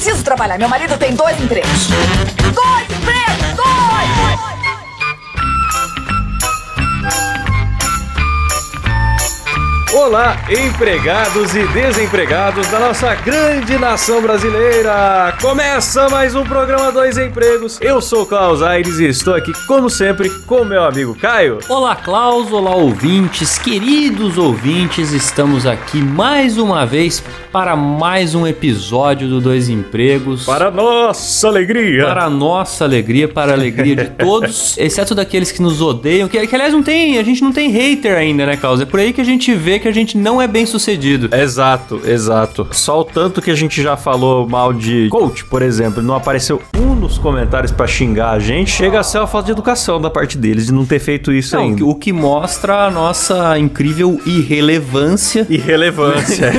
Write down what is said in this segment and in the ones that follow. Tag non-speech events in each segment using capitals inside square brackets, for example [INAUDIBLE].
preciso trabalhar. Meu marido tem dois empregos. Olá, empregados e desempregados da nossa grande nação brasileira! Começa mais um programa Dois Empregos. Eu sou o Klaus Aires e estou aqui, como sempre, com meu amigo Caio. Olá, Klaus, olá, ouvintes, queridos ouvintes, estamos aqui mais uma vez para mais um episódio do Dois Empregos. Para nossa alegria! Para nossa alegria, para a alegria de todos, [LAUGHS] exceto daqueles que nos odeiam, que, que aliás não tem, a gente não tem hater ainda, né, Klaus? É por aí que a gente vê que a gente não é bem sucedido. Exato, exato. Só o tanto que a gente já falou mal de coach, por exemplo, não apareceu um nos comentários pra xingar a gente, chega a ser uma falta de educação da parte deles de não ter feito isso Não, ainda. o que mostra a nossa incrível irrelevância. Irrelevância. [LAUGHS]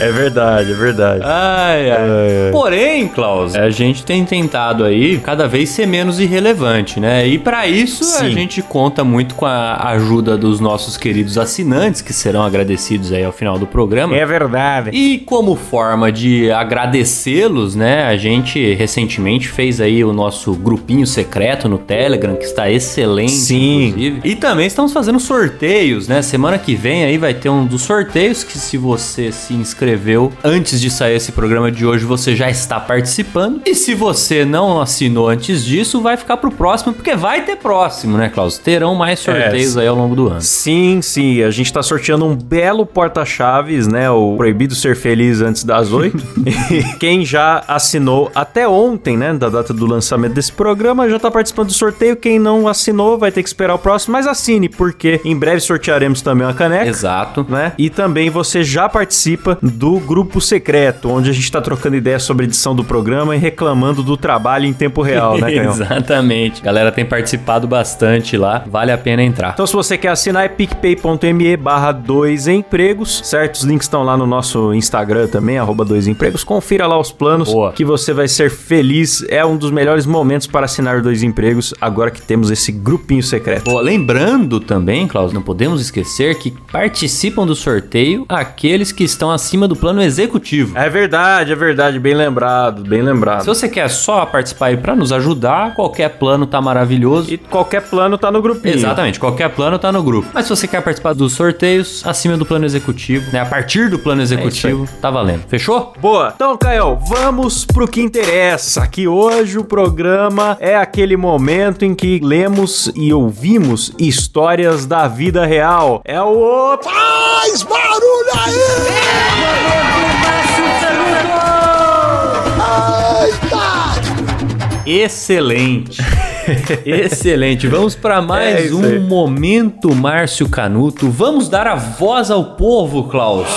é verdade, é verdade. Ai, ai. Ai, ai. Porém, Klaus, a gente tem tentado aí cada vez ser menos irrelevante, né? E pra isso a Sim. gente conta muito com a ajuda dos nossos queridos assinantes, que serão agradecidos aí ao final do programa. É verdade. E como forma de agradecê-los, né, a gente recentemente fez aí o nosso grupinho secreto no Telegram, que está excelente, Sim. inclusive. E também estamos fazendo sorteios, né? Semana que vem aí vai ter um dos sorteios que se você se inscreveu antes de sair esse programa de hoje, você já está participando. E se você não assinou antes disso, vai ficar pro próximo, porque vai ter próximo, né, Klaus? Terão mais sorteios É, aí ao longo do ano. Sim, sim, a gente tá sorteando um belo porta-chaves, né? O Proibido Ser Feliz antes das oito. [LAUGHS] E Quem já assinou até ontem, né? Da data do lançamento desse programa, já tá participando do sorteio. Quem não assinou vai ter que esperar o próximo, mas assine, porque em breve sortearemos também uma caneca. Exato. Né? E também você já participa do grupo secreto, onde a gente tá trocando ideias sobre a edição do programa e reclamando do trabalho em tempo real, né, [LAUGHS] Canhão? Exatamente. A galera tem participado bastante lá. Vale a pena entrar. Então, se você quer assinar, é picpay.me barra dois empregos, certo? Os links estão lá no nosso Instagram também, arroba dois empregos. Confira lá os planos Boa. que você vai ser feliz. É um dos melhores momentos para assinar dois empregos, agora que temos esse grupinho secreto. Pô, lembrando também, Klaus, não podemos esquecer que participam do sorteio aqueles que estão acima do plano executivo. É verdade, é verdade, bem lembrado, bem Se lembrado. você quer só participar aí pra nos ajudar, qualquer plano tá maravilhoso. E qualquer plano tá no grupinho. Exatamente, qualquer plano tá no grupo. Mas se você quer participar dos sorteios acima do plano executivo, né? A partir do plano executivo, tá valendo. Fechou? Boa. Então, Caio, vamos pro que interessa. Que hoje o programa é aquele momento em que lemos e ouvimos histórias da vida real. É o Faz barulho aí! Eita! Excelente. [LAUGHS] Excelente. Vamos para É mais isso um aí. momento Márcio Canuto. Vamos dar a voz ao povo, Klaus.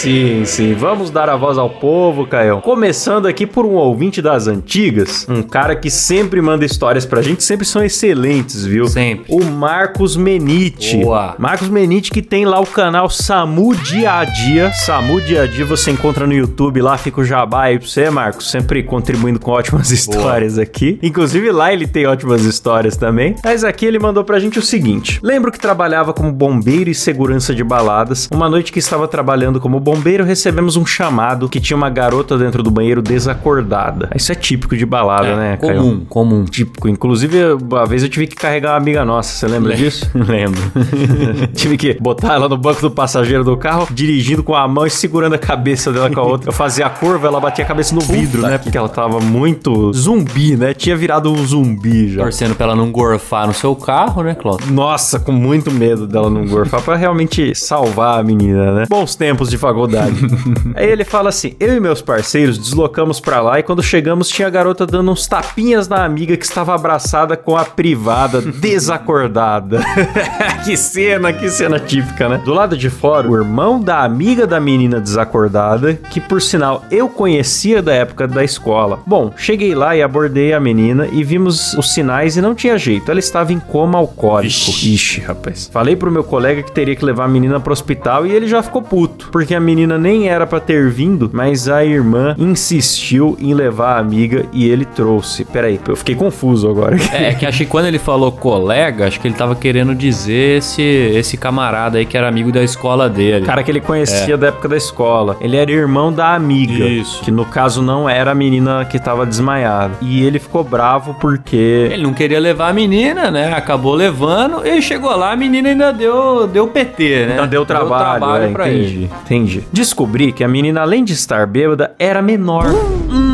Sim, sim. Vamos dar a voz ao povo, Caio. Começando aqui por um ouvinte das antigas, um cara que sempre manda histórias pra gente, sempre são excelentes, viu? Sempre. O Marcos Menite. Boa. Marcos Menite que tem lá o canal Samu Dia a Dia. Samu Dia a Dia você encontra no YouTube, lá fica o jabá aí pra você, Marcos, sempre contribuindo com ótimas [LAUGHS] histórias aqui. Inclusive lá ele tem ótimas histórias também. Mas aqui ele mandou pra gente o seguinte: Lembro que trabalhava como bombeiro e segurança de baladas. Uma noite que estava trabalhando como bombeiro, recebemos um chamado que tinha uma garota dentro do banheiro desacordada. Isso é típico de balada, né, Caio? comum, comum. Típico. Inclusive, uma vez eu tive que carregar uma amiga nossa, você lembra disso? [LAUGHS] Lembro. [LAUGHS] tive que botar ela no banco do passageiro do carro, dirigindo com a mão e segurando a cabeça dela com a outra. Eu fazia a curva, ela batia a cabeça no vidro, né? Porque ela tava muito zumbi, né? Tinha virado um zumbi já. Torcendo pra ela não gorfar no seu carro, né, Klaus? Nossa, com muito medo dela não gorfar pra realmente salvar a menina, né? Bons tempos de faculdade. [LAUGHS] Aí ele fala assim: Eu e meus parceiros deslocamos pra lá e quando chegamos tinha a garota dando uns tapinhas na amiga que estava abraçada com a privada desacordada. [LAUGHS] que cena, que cena típica, né? Do lado de fora, o irmão da amiga da menina desacordada, que por sinal eu conhecia da época da escola. Bom, cheguei lá e abordei a menina e vimos os sinais e não tinha jeito. Ela estava em coma alcoólico. Ixi. Ixi, rapaz. Falei pro meu colega que teria que levar a menina pro hospital e ele já ficou puto, porque a menina nem era pra ter vindo, mas a irmã insistiu em levar a amiga e ele trouxe. Peraí, eu fiquei confuso agora. É, que acho que quando ele falou colega, acho que ele tava querendo dizer esse, esse camarada aí que era amigo da escola dele. Cara que ele conhecia da época da escola. Ele era irmão da amiga. Isso. Que no caso não era a menina que tava desmaiada. E ele ficou bravo porque. Ele não queria levar a menina, né? Acabou levando e chegou lá, a menina ainda deu, deu PT, né? Ainda deu trabalho, é, pra entendi, ele. entendi. Descobri que a menina, além de estar bêbada, era menor.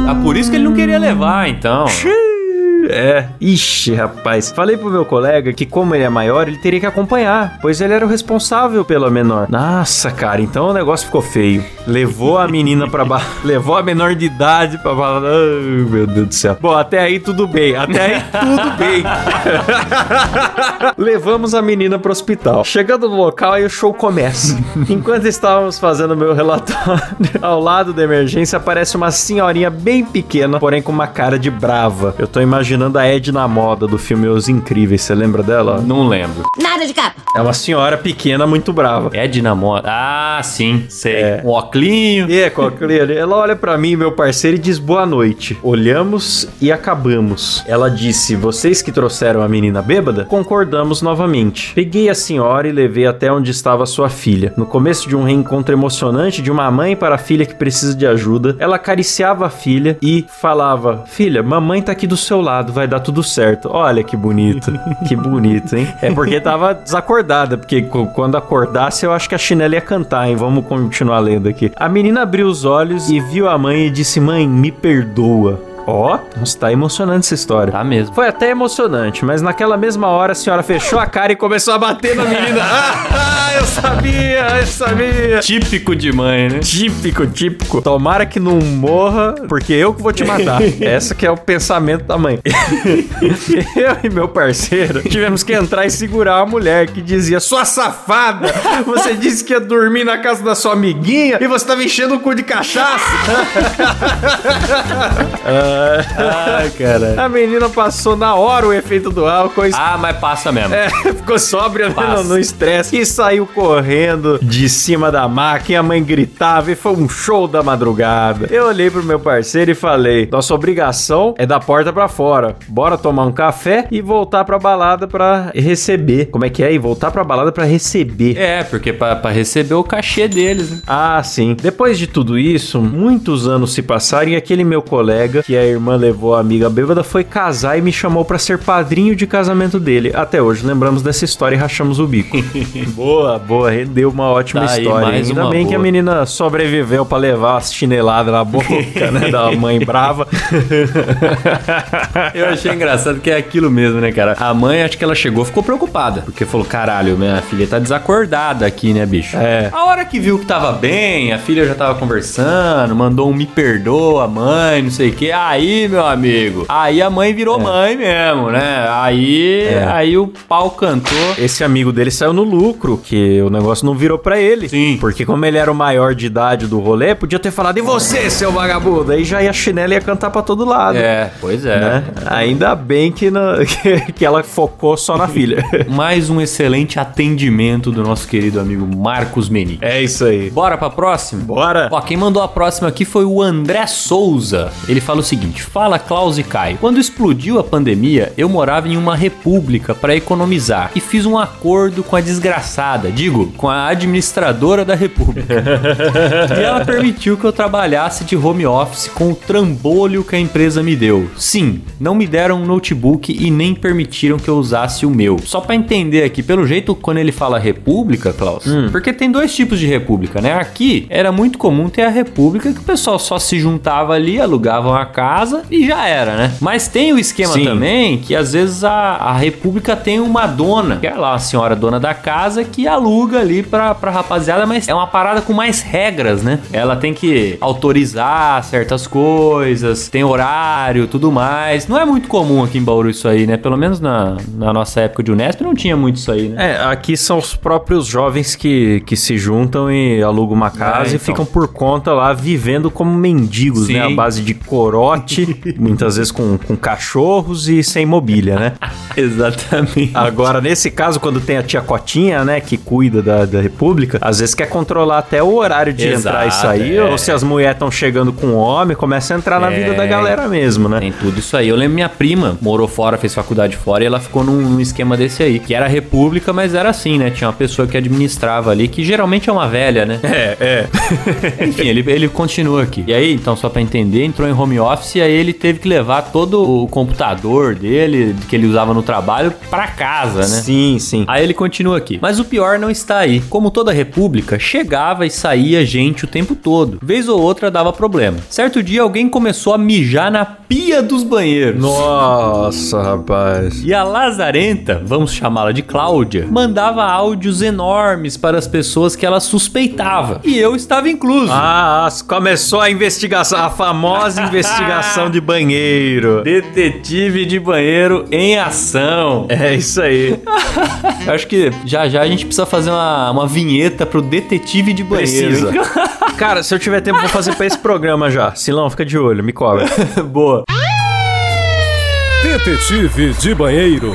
Ah, por isso que ele não queria levar, então. É. Ixi, rapaz. Falei pro meu colega que, como ele é maior, ele teria que acompanhar, pois ele era o responsável pela menor. Nossa, cara, então o negócio ficou feio. Levou a menina pra. [LAUGHS] Levou a menor de idade pra balada. Meu Deus do céu. Bom, até aí tudo bem. Até aí tudo bem. [LAUGHS] Levamos a menina pro hospital. Chegando no local, aí o show começa. Enquanto estávamos fazendo meu relatório, [LAUGHS] ao lado da emergência aparece uma senhorinha bem pequena, porém com uma cara de brava. Eu tô imaginando a Edna Moda do filme Os Incríveis. Você lembra dela? Não lembro. Nada de capa. É uma senhora pequena, muito brava. É dinamota. Ah, sim, sei. É. Um oclinho. E é, qualquer ali. Ela olha pra mim, meu parceiro, e diz boa noite. Olhamos e acabamos. Ela disse: Vocês que trouxeram a menina bêbada? Concordamos novamente. Peguei a senhora e levei até onde estava sua filha. No começo de um reencontro emocionante de uma mãe para a filha que precisa de ajuda, ela acariciava a filha e falava: Filha, mamãe tá aqui do seu lado, vai dar tudo certo. Olha que bonito. que bonito, hein? É porque tava desacordada, porque quando acordasse eu acho que a chinela ia cantar, hein? Vamos continuar lendo aqui. A menina abriu os olhos e viu a mãe e disse: Mãe, me perdoa. Ó, nossa, tá emocionante essa história. Tá mesmo. Foi até emocionante, mas naquela mesma hora a senhora fechou a cara e começou a bater na menina. [LAUGHS] ah, eu sabia, eu sabia. Típico de mãe, né? Típico, típico. Tomara que não morra, porque eu que vou te matar. [LAUGHS] Essa que é o pensamento da mãe. [LAUGHS] eu e meu parceiro tivemos que entrar e segurar a mulher que dizia: Sua safada! Você disse que ia dormir na casa da sua amiguinha e você tava enchendo o cu de cachaça. Ai, cara. A menina passou na hora o efeito do álcool Ah, mas passa mesmo. É, ficou sóbria Passa. no estresse e saiu correndo de cima da máquina. A mãe gritava e foi um show da madrugada. Eu olhei pro meu parceiro e falei: Nossa obrigação é da porta pra fora. Bora tomar um café e voltar pra balada pra receber. Como é que é? E voltar pra balada pra receber. É, porque pra, pra receber o cachê deles, né? Ah, sim. Depois de tudo isso, muitos anos se passaram e aquele meu colega, que a irmã levou a amiga bêbada, foi casar e me chamou pra ser padrinho de casamento dele. Até hoje lembramos dessa história e rachamos o bico. [LAUGHS] boa, boa, rendeu uma ótima Tá aí, história. mais Ainda bem que a boa. menina sobreviveu pra levar as chineladas na boca, [LAUGHS] né, da mãe brava. [LAUGHS] Eu achei engraçado que é aquilo mesmo, né, cara? A mãe, acho que ela chegou, ficou preocupada. Porque falou: caralho, minha filha tá desacordada aqui, né, bicho? É. A hora que viu que tava bem, a filha já tava conversando, mandou um me perdoa, mãe, não sei o que. Aí, meu amigo, aí a mãe virou mãe mesmo, né? Aí, É. aí o pau cantou. Esse amigo dele saiu no lucro, que o negócio não virou pra ele. Sim. Porque como ele era o maior de idade do rolê, podia ter falado, e você, seu vagabundo? Aí já ia a chinela e ia cantar pra todo lado. É, pois é. né? Ainda bem que, [LAUGHS] que ela focou só na filha. [LAUGHS] Mais um excelente atendimento do nosso querido amigo Marcos Meni. é isso aí. Bora pra próxima? Bora! Ó, quem mandou a próxima aqui foi o André Souza. Ele fala o seguinte: Fala Klaus e Caio. Quando explodiu a pandemia, eu morava em uma república para economizar e fiz um acordo com a desgraçada, digo, com a administradora da república. e ela permitiu que eu trabalhasse de home office com o trambolho que a empresa me deu. Sim, não me deram um notebook e nem permitiram que eu usasse o meu. Só pra entender aqui, pelo jeito, quando ele fala república, Klaus, porque tem dois tipos de república, né? Aqui era muito comum ter a república que o pessoal só se juntava ali, alugavam a casa e já era, né? Mas tem o esquema Sim. também que às vezes a, a república tem uma dona, que é lá a senhora dona da casa, que aluga ali pra, pra rapaziada, mas é uma parada com mais regras, né? Ela tem que autorizar certas coisas, tem horário, tudo mais. Não é muito comum aqui em Bauru isso aí, né? Pelo menos na, na nossa época de Unesp não tinha muito isso aí, né? É, aqui são os próprios jovens que, que se juntam e alugam uma casa É, e então. ficam por conta lá vivendo como mendigos, Sim. né? À base de corote, muitas vezes com, com cachorros e sem mobília, né? [LAUGHS] Exatamente. Agora, nesse caso, quando tem a tia Cotinha, né, que cuida da, da República, às vezes quer controlar até o horário de Exato, entrar e sair, é. ou se as mulheres estão chegando com o homem, começa a entrar na É. vida da galera mesmo, né? Tem tudo isso aí. Eu lembro minha prima morou fora, fez faculdade fora e ela ficou num, num esquema desse aí. Que era república, mas era assim, né? Tinha uma pessoa que administrava ali, que geralmente é uma velha, né? É, é. [LAUGHS] Enfim, ele, ele continua aqui. E aí, então, só pra entender, entrou em home office e aí ele teve que levar todo o computador dele, que ele usava no trabalho, pra casa, né? Sim, sim. Aí ele continua aqui. Mas o pior não está aí. Como toda república, chegava e saía gente o tempo todo. Vez ou outra dava problema. Certo dia alguém começou a mijar na pia dos banheiros. Nossa, rapaz. E a Lazarenta, vamos chamá-la de Cláudia, mandava áudios enormes para as pessoas que ela suspeitava. E eu estava incluso. Ah, começou a investigação, a famosa investigação [LAUGHS] de banheiro. Detetive de banheiro em ação. É isso aí. Eu [LAUGHS] acho que já já a gente precisa fazer uma, uma vinheta pro detetive de banheiro. Precisa. [LAUGHS] Cara, se eu tiver tempo, vou fazer pra esse programa já. Silão, fica de olho, me cobra. [LAUGHS] Boa. Detetive de banheiro.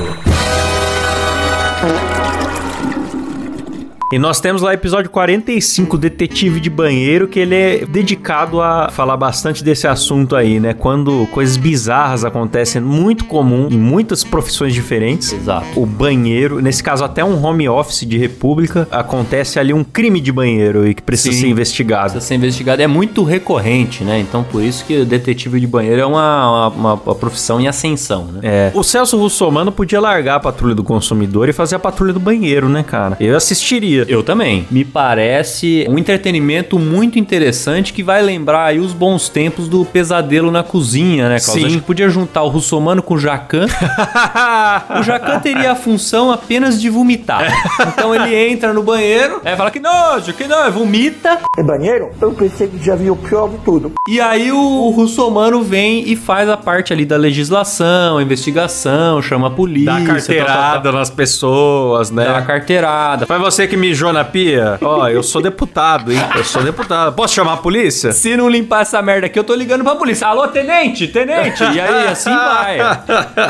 E nós temos lá o episódio 45, Detetive de Banheiro, que ele é dedicado a falar bastante desse assunto aí, né? Quando coisas bizarras acontecem, muito comum em muitas profissões diferentes. Exato. O banheiro, nesse caso até um home office de república, acontece ali um crime de banheiro e que precisa Sim. ser investigado. Precisa ser investigado. É muito recorrente, né? Então por isso que o detetive de banheiro é uma, uma, uma profissão em ascensão, né? É. O Celso Russomano podia largar a patrulha do consumidor e fazer a patrulha do banheiro, né, cara? Eu assistiria. Eu também. Me parece um entretenimento muito interessante que vai lembrar aí os bons tempos do pesadelo na cozinha, né, Klaus? Sim. Acho que podia juntar o Russomano com o Jacan. [LAUGHS] o Jacan teria a função apenas de vomitar. Então ele entra no banheiro, aí fala que nojo, que não, vomita. É banheiro? Eu pensei que já vi o pior de tudo. E aí o, o Russomano vem e faz a parte ali da legislação, a investigação, chama a polícia. Dá carteirada tal, tal, nas pessoas, né? Dá a carteirada. Foi você que mijou na pia? Ó, eu sou deputado, hein? Eu sou deputado. Posso chamar a polícia? Se não limpar essa merda aqui, eu tô ligando pra polícia. Alô, tenente, tenente. E aí, assim vai.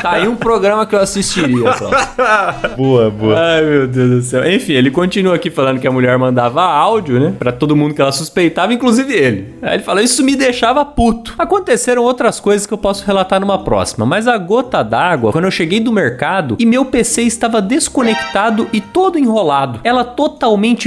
Tá aí um programa que eu assistiria, Klaus. Boa, boa. Ai, meu Deus do céu. Enfim, ele continua aqui falando que a mulher mandava áudio, né? Pra todo mundo que ela suspeitava, inclusive ele. Aí ele fala: Isso me deixava puto. Aconteceram outras coisas que eu posso relatar numa próxima, mas a gota d'água, quando eu cheguei do mercado e meu PC estava desconectado e todo enrolado, ela totalmente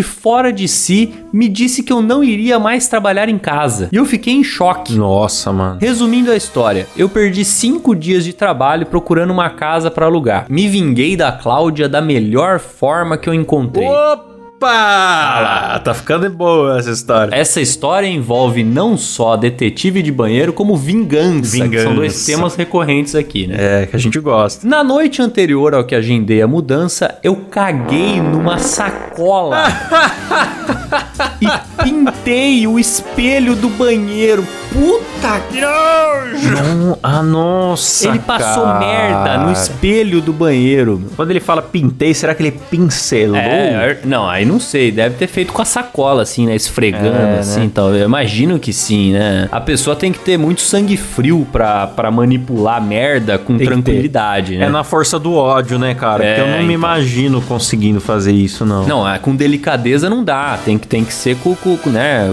fora de si, me disse que eu não iria mais trabalhar em casa. E eu fiquei em choque. Nossa, mano. Resumindo a história, eu perdi cinco dias de trabalho procurando uma casa pra alugar. Me vinguei da Cláudia da melhor forma que eu encontrei. Opa! Tá ficando boa essa história. Essa história envolve não só detetive de banheiro, como vingança, que são dois Vingança. temas recorrentes aqui, né? É, que a gente gosta. Na noite anterior ao que agendei a mudança, eu caguei numa sacola [LAUGHS] e pintei o espelho do banheiro. Puta que nojo! Ah, nossa. Ele passou cara. merda no espelho do banheiro. Quando ele fala pintei, será que ele pincelou? É, não, aí não sei. Deve ter feito com a sacola, assim, né? Esfregando, É, assim, né? então. Eu imagino que sim, né? A pessoa tem que ter muito sangue frio pra, pra manipular merda com Tem tranquilidade, né? É na força do ódio, né, cara? É, Porque eu não me então. imagino conseguindo fazer isso, não. Não, é, com delicadeza não dá. Tem que, tem que ser com, com, com, né,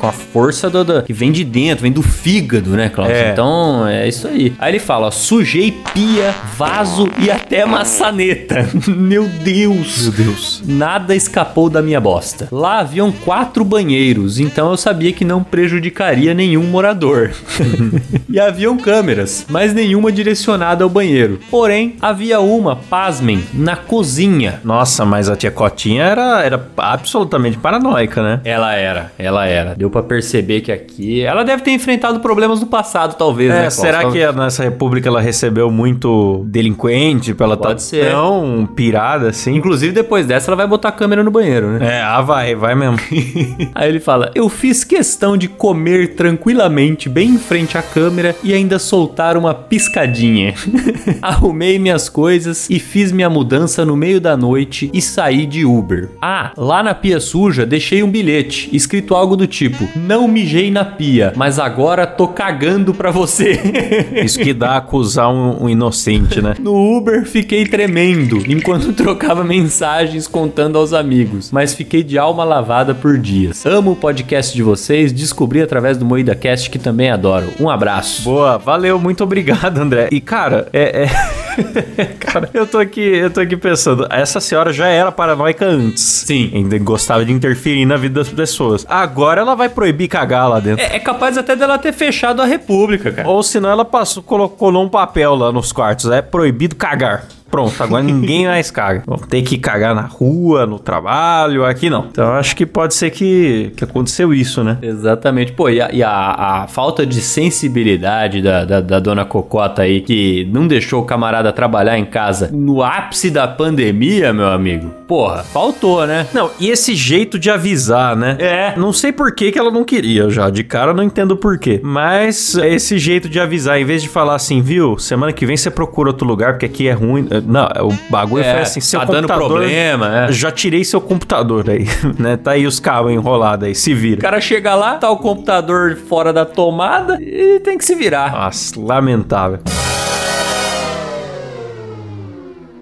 com a força do, do- que vem de dentro, vem do fígado, né, Cláudio? É. Então, é isso aí. Aí ele fala, ó, sujei pia, vaso e até maçaneta. [LAUGHS] Meu Deus. Meu Deus. Nada escapou da minha bosta. Lá haviam quatro banheiros, então eu sabia que não prejudicaria nenhum morador. [LAUGHS] e haviam câmeras, mas nenhuma direcionada ao banheiro. Porém, havia uma, pasmem, na cozinha. Nossa, mas a tia Cotinha era, era absolutamente paranoica, né? Ela era, ela era. Deu pra perceber que aqui. Ela deve ter enfrentado problemas no passado, talvez, né? É, Klaus? será que nessa república ela recebeu muito delinquente pra ela Pode tá ser. tão pirada assim? Inclusive, depois dessa, ela vai botar a câmera no banheiro, né? É, ah, vai, vai mesmo. [LAUGHS] Aí ele fala: Eu fiz questão de comer tranquilamente, bem em frente à câmera e ainda soltar uma piscadinha. [LAUGHS] Arrumei minhas coisas e fiz minha mudança no meio da noite e saí de Uber. Ah, lá na pia suja deixei um bilhete escrito algo do tipo: Não mijei na pia, mas agora tô cagando pra você. [LAUGHS] Isso que dá a acusar um, um inocente, né? No Uber fiquei tremendo enquanto [LAUGHS] trocava mensagens contando aos amigos, mas fiquei de alma lavada por dias. Amo o podcast de vocês, descobri através do Moída Cast que também adoro. Um abraço. Boa, valeu, muito obrigado, André. E cara, é. é... [LAUGHS] [LAUGHS] cara, eu tô aqui, eu tô aqui pensando, essa senhora já era paranoica antes. Sim. Ainda gostava de interferir na vida das pessoas. Agora ela vai proibir cagar lá dentro. É, é capaz até dela ter fechado a República, cara. Ou senão ela passou, colocou um papel lá nos quartos. É proibido cagar. Pronto, agora ninguém [LAUGHS] mais caga. Vão ter que cagar na rua, no trabalho, aqui não. Então acho que pode ser que, que aconteceu isso, né? Exatamente. Pô, e a, e a- a falta de sensibilidade da, da, da dona Cocota aí, que não deixou o camarada trabalhar em casa no ápice da pandemia, meu amigo. Porra, faltou, né? Não, e esse jeito de avisar, né? É. Não sei por que, que ela não queria já. De cara não entendo por quê. Mas esse jeito de avisar, em vez de falar assim, viu, semana que vem você procura outro lugar, porque aqui é ruim. Não, o bagulho É, foi assim, seu tá dando computador. problema, é. Já tirei seu computador aí, [LAUGHS] né? Tá aí os cabos enrolados aí, se O vira. cara chega lá, tá o computador fora da tomada e tem que se virar. Nossa, lamentável.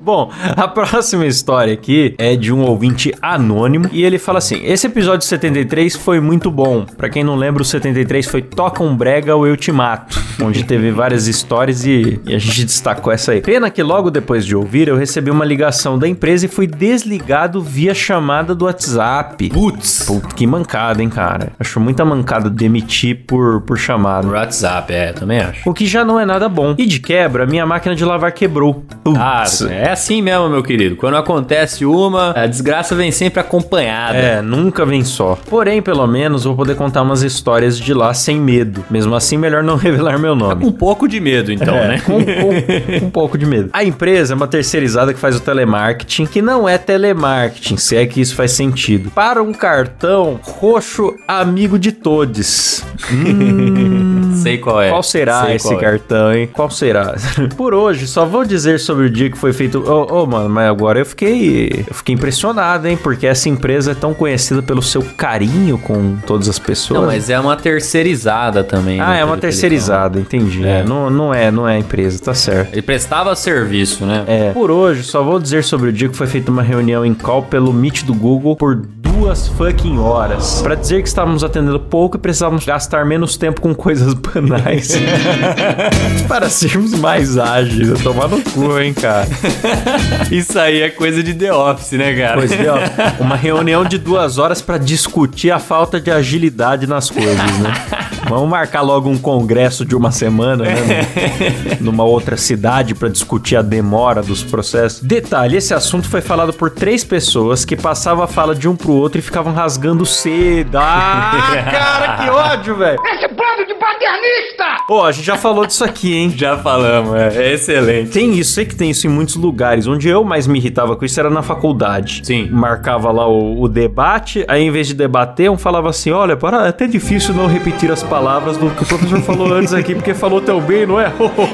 Bom, [LAUGHS] a próxima história aqui é de um ouvinte anônimo e ele fala assim: Esse episódio 73 foi muito bom. Pra quem não lembra, o 73 foi Toca um Brega ou Eu Te Mato, [LAUGHS] onde teve várias histórias e, e a gente destacou essa aí. Pena que logo depois de ouvir, eu recebi uma ligação da empresa e fui desligado via chamada do WhatsApp. Putz. Que mancada, hein, cara? Acho muita mancada demitir por, por chamada. WhatsApp, é, também acho. O que já não é nada bom. E de quebra, minha máquina de lavar quebrou. Ah, Putz. é assim mesmo, meu querido. Quando acontece uma, a desgraça vem sempre acompanhada. É, nunca vem só. Porém, pelo menos vou poder contar umas histórias de lá sem medo. Mesmo assim, melhor não [LAUGHS] revelar meu nome. Com um pouco de medo, então, É, né? com, com- com um pouco de medo. A empresa é uma terceirizada que faz o telemarketing, que não é telemarketing, se é que isso faz sentido. Para um cartão roxo amigo de todos. [LAUGHS] Sei qual é. Qual será Sei esse qual é. cartão, hein? Qual será? [LAUGHS] Por hoje, só vou dizer sobre o dia que foi feito. Ô, ô, mano, mas agora eu fiquei. Eu fiquei impressionado, hein? Porque essa empresa é tão conhecida pelo seu carinho com todas as pessoas. Não, mas é uma terceirizada também. Ah, né, é uma terceirizada, entendi. É. É, não, não é, não é a empresa, tá certo. Ele prestava serviço, né? É. Por hoje, só vou dizer sobre o dia que foi feita uma reunião em call pelo Meet do Google por duas fucking horas. Pra dizer que estávamos atendendo pouco e precisávamos gastar menos tempo com coisas [LAUGHS] banais. [LAUGHS] para sermos mais ágeis. Eu tomar no cu, hein, cara. [LAUGHS] Isso aí é coisa de The Office, né, cara? Pois é, ó, uma reunião de duas horas pra discutir a falta de agilidade nas coisas, né? Vamos marcar logo um congresso de uma semana, né? [LAUGHS] Numa outra cidade pra discutir a demora dos processos. Detalhe, esse assunto foi falado por três pessoas que passavam a fala de um pro outro e ficavam rasgando seda. [LAUGHS] Ah, cara, que ódio, velho! Esse bando de paternista! Pô, a gente já falou disso aqui, hein? Já falamos, é, é excelente. Tem isso, sei que tem isso em muitos lugares. Onde eu mais me irritava com isso era na faculdade. Sim. Marcava lá o, o debate, aí em vez de debater, um falava assim: olha, para, é até difícil não repetir as palavras do que o professor falou antes aqui, porque falou tão bem, não é?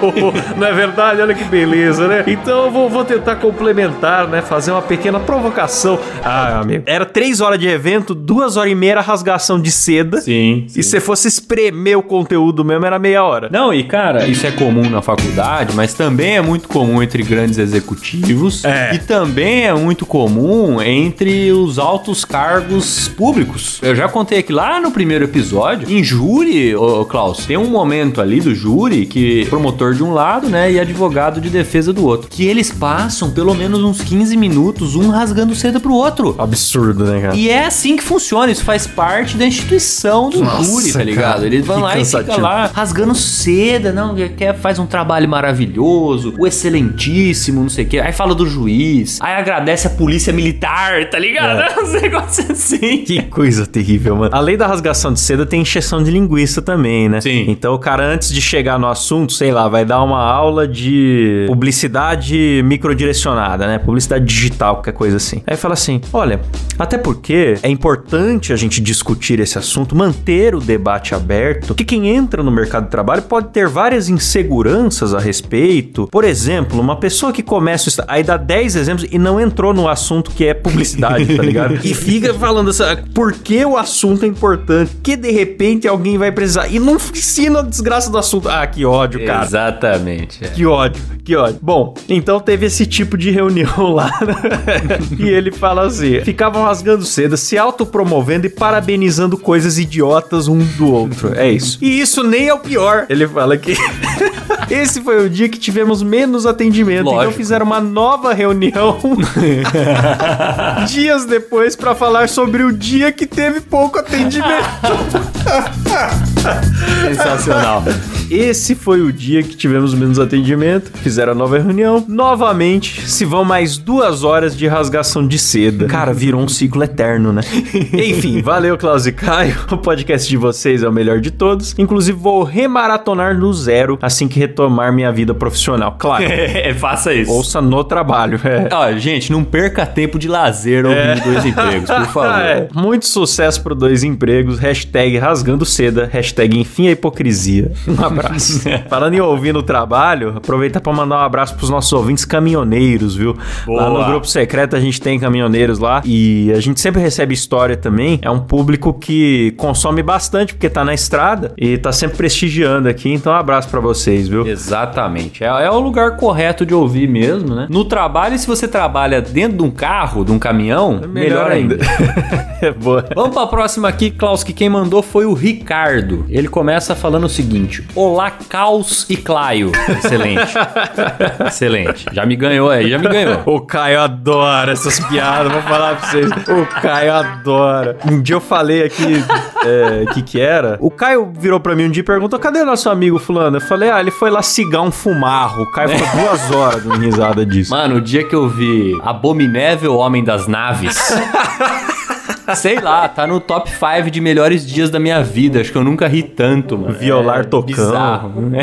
[LAUGHS] não é verdade? Olha que beleza, né? Então eu vou, vou tentar complementar, né? Fazer uma pequena provocação. Ah, amigo. Era três horas de evento, duas horas e meia era rasgação de seda. Sim. E se fosse espremer o conteúdo mesmo, era meia hora. Não, e cara, isso é comum na faculdade, mas também é muito comum entre grandes executivos. É. E também é muito comum entre os altos cargos públicos. Eu já contei aqui lá no primeiro episódio, em júri, ô, Klaus, tem um momento ali do júri que promotor de um lado, né, e advogado de defesa do outro, que eles passam pelo menos uns 15 minutos, um rasgando seda pro outro. Absurdo, né, cara? E é assim que funciona, isso faz parte da instituição do Nossa, júri, tá cara, ligado? Eles vão lá e lá rasgando seda, não, quer, faz um trabalho maravilhoso, o excelentíssimo, não sei o quê. Aí fala do juiz, aí agradece a polícia militar, tá ligado? É. [LAUGHS] Uns negócios assim. Que coisa terrível, mano. Além da rasgação de seda, tem encheção de linguiça também, né? Sim. Então o cara, antes de chegar no assunto, sei lá, vai dar uma aula de publicidade microdirecionada, né? Publicidade digital, qualquer coisa assim. Aí fala assim: olha, até porque é importante a gente discutir esse assunto, manter o debate aberto, que quem entra no mercado de trabalho pode ter várias inseguranças a respeito. Por exemplo, uma pessoa que começa. Aí dá 10 exemplos e não entrou no assunto que é publicidade, tá ligado? [LAUGHS] E fica falando essa, por que o assunto é importante, que de repente alguém vai precisar. E não ensina a desgraça do assunto. Ah, que ódio, cara. Exatamente. é. Que ódio, que ódio. Bom, então teve esse tipo de reunião [LAUGHS] lá, né? E ele fala assim: ficavam rasgando seda, se autopromovendo e parabenizando coisas idiotas um do outro. É isso. E isso nem é o pior. Ele fala que. [LAUGHS] Esse foi o dia que tivemos menos atendimento. Então Lógico. fizeram uma nova reunião [LAUGHS] dias depois pra falar sobre o dia que teve pouco atendimento. [LAUGHS] [LAUGHS] Sensacional. Esse foi o dia que tivemos menos atendimento. Fizeram a nova reunião. Novamente, se vão mais duas horas de rasgação de seda. Cara, virou um ciclo eterno, né? [LAUGHS] Enfim, valeu, Klaus e Caio. O podcast de vocês é o melhor de todos. Inclusive, vou remaratonar no zero assim que retomar minha vida profissional. Claro. [LAUGHS] É, faça isso. Ouça no trabalho. É. Gente, não perca tempo de lazer ouvindo dois empregos, por favor. É, muito sucesso pro dois empregos. Hashtag rasgando seda. Hashtag enfim a hipocrisia. [LAUGHS] Um abraço. [LAUGHS] Falando em ouvir no trabalho, aproveita pra mandar um abraço pros nossos ouvintes caminhoneiros, viu? Lá no Boa. grupo secreto a gente tem caminhoneiros lá e a gente sempre recebe história também. É um público que consome bastante porque tá na estrada e tá sempre prestigiando aqui. Então um abraço pra vocês, viu? Exatamente. É, é o lugar correto de ouvir mesmo, né? No trabalho, se você trabalha dentro de um carro, de um caminhão, melhor, ainda. [LAUGHS] é boa. Vamos pra próxima aqui, Klaus, que quem mandou foi o Ricardo. Ele começa falando o seguinte: Olá, Caos e Claio. Excelente. [LAUGHS] Excelente. Já me ganhou aí, já me ganhou. O Caio adora essas piadas, vou falar pra vocês. O Caio adora. Um dia eu falei aqui o que que era. O Caio virou pra mim um dia e perguntou: cadê o nosso amigo fulano? Eu falei: ah, ele foi lá cigar um fumarro. O Caio ficou duas horas dando risada disso. Mano, o dia que eu vi Abominével Homem das Naves. [LAUGHS] Sei lá, tá no top 5 de melhores dias da minha vida. Acho que eu nunca ri tanto, mano. Violar é tocando. Bizarro. né?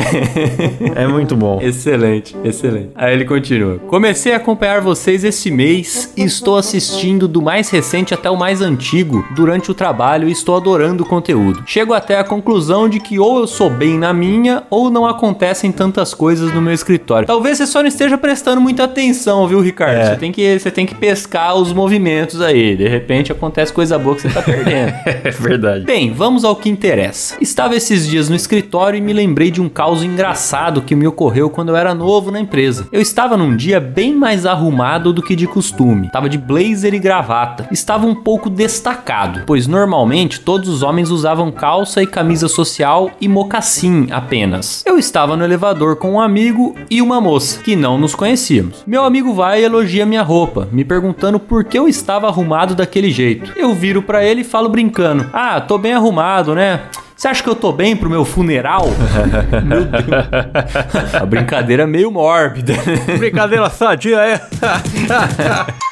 É muito bom. Excelente, excelente. Aí ele continua. Comecei a acompanhar vocês esse mês e estou assistindo do mais recente até o mais antigo durante o trabalho e estou adorando o conteúdo. Chego até a conclusão de que ou eu sou bem na minha ou não acontecem tantas coisas no meu escritório. Talvez você só não esteja prestando muita atenção, viu, Ricardo? É. Você tem que você tem que pescar os movimentos aí. De repente acontece coisa boa que você tá perdendo. [LAUGHS] É verdade. Bem, vamos ao que interessa. Estava esses dias no escritório e me lembrei de um caos engraçado que me ocorreu quando eu era novo na empresa. Eu estava num dia bem mais arrumado do que de costume. Estava de blazer e gravata. Estava um pouco destacado, pois normalmente todos os homens usavam calça e camisa social e mocassim apenas. Eu estava no elevador com um amigo e uma moça que não nos conhecíamos. Meu amigo vai e elogia minha roupa, me perguntando por que eu estava arrumado daquele jeito. Eu viro pra ele e falo brincando: "Ah, tô bem arrumado, né?" Você acha que eu tô bem pro meu funeral? [LAUGHS] meu Deus. A brincadeira é meio mórbida. Brincadeira sadia, é? [LAUGHS]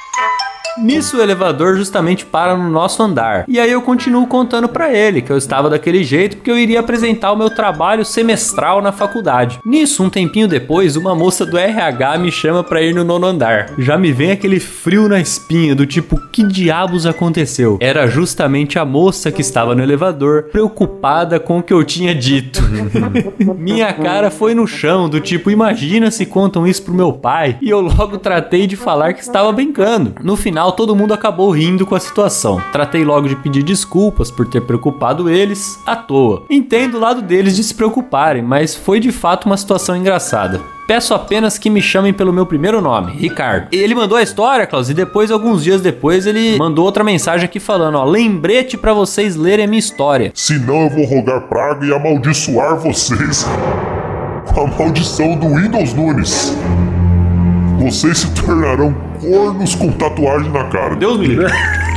Nisso o elevador justamente para no nosso andar. E aí eu continuo contando pra ele que eu estava daquele jeito porque eu iria apresentar o meu trabalho semestral na faculdade. Nisso, um tempinho depois, uma moça do RH me chama pra ir no nono andar. Já me vem aquele frio na espinha do tipo, que diabos aconteceu? Era justamente a moça que estava no elevador, preocupada com o que eu tinha dito. [LAUGHS] Minha cara foi no chão, do tipo, imagina se contam isso pro meu pai. E eu logo tratei de falar que estava brincando. No final, todo mundo acabou rindo com a situação. Tratei logo de pedir desculpas por ter preocupado eles à toa. Entendo o lado deles de se preocuparem, mas foi de fato uma situação engraçada. Peço apenas que me chamem pelo meu primeiro nome, Ricardo. Ele mandou a história, Klaus, e depois, alguns dias depois, ele mandou outra mensagem aqui falando, ó, lembrete pra vocês lerem a minha história. Senão eu vou rogar praga e amaldiçoar vocês com [LAUGHS] a maldição do Windows Nunes. Vocês se tornarão cornos com tatuagem na cara. Deus me livre. [LAUGHS]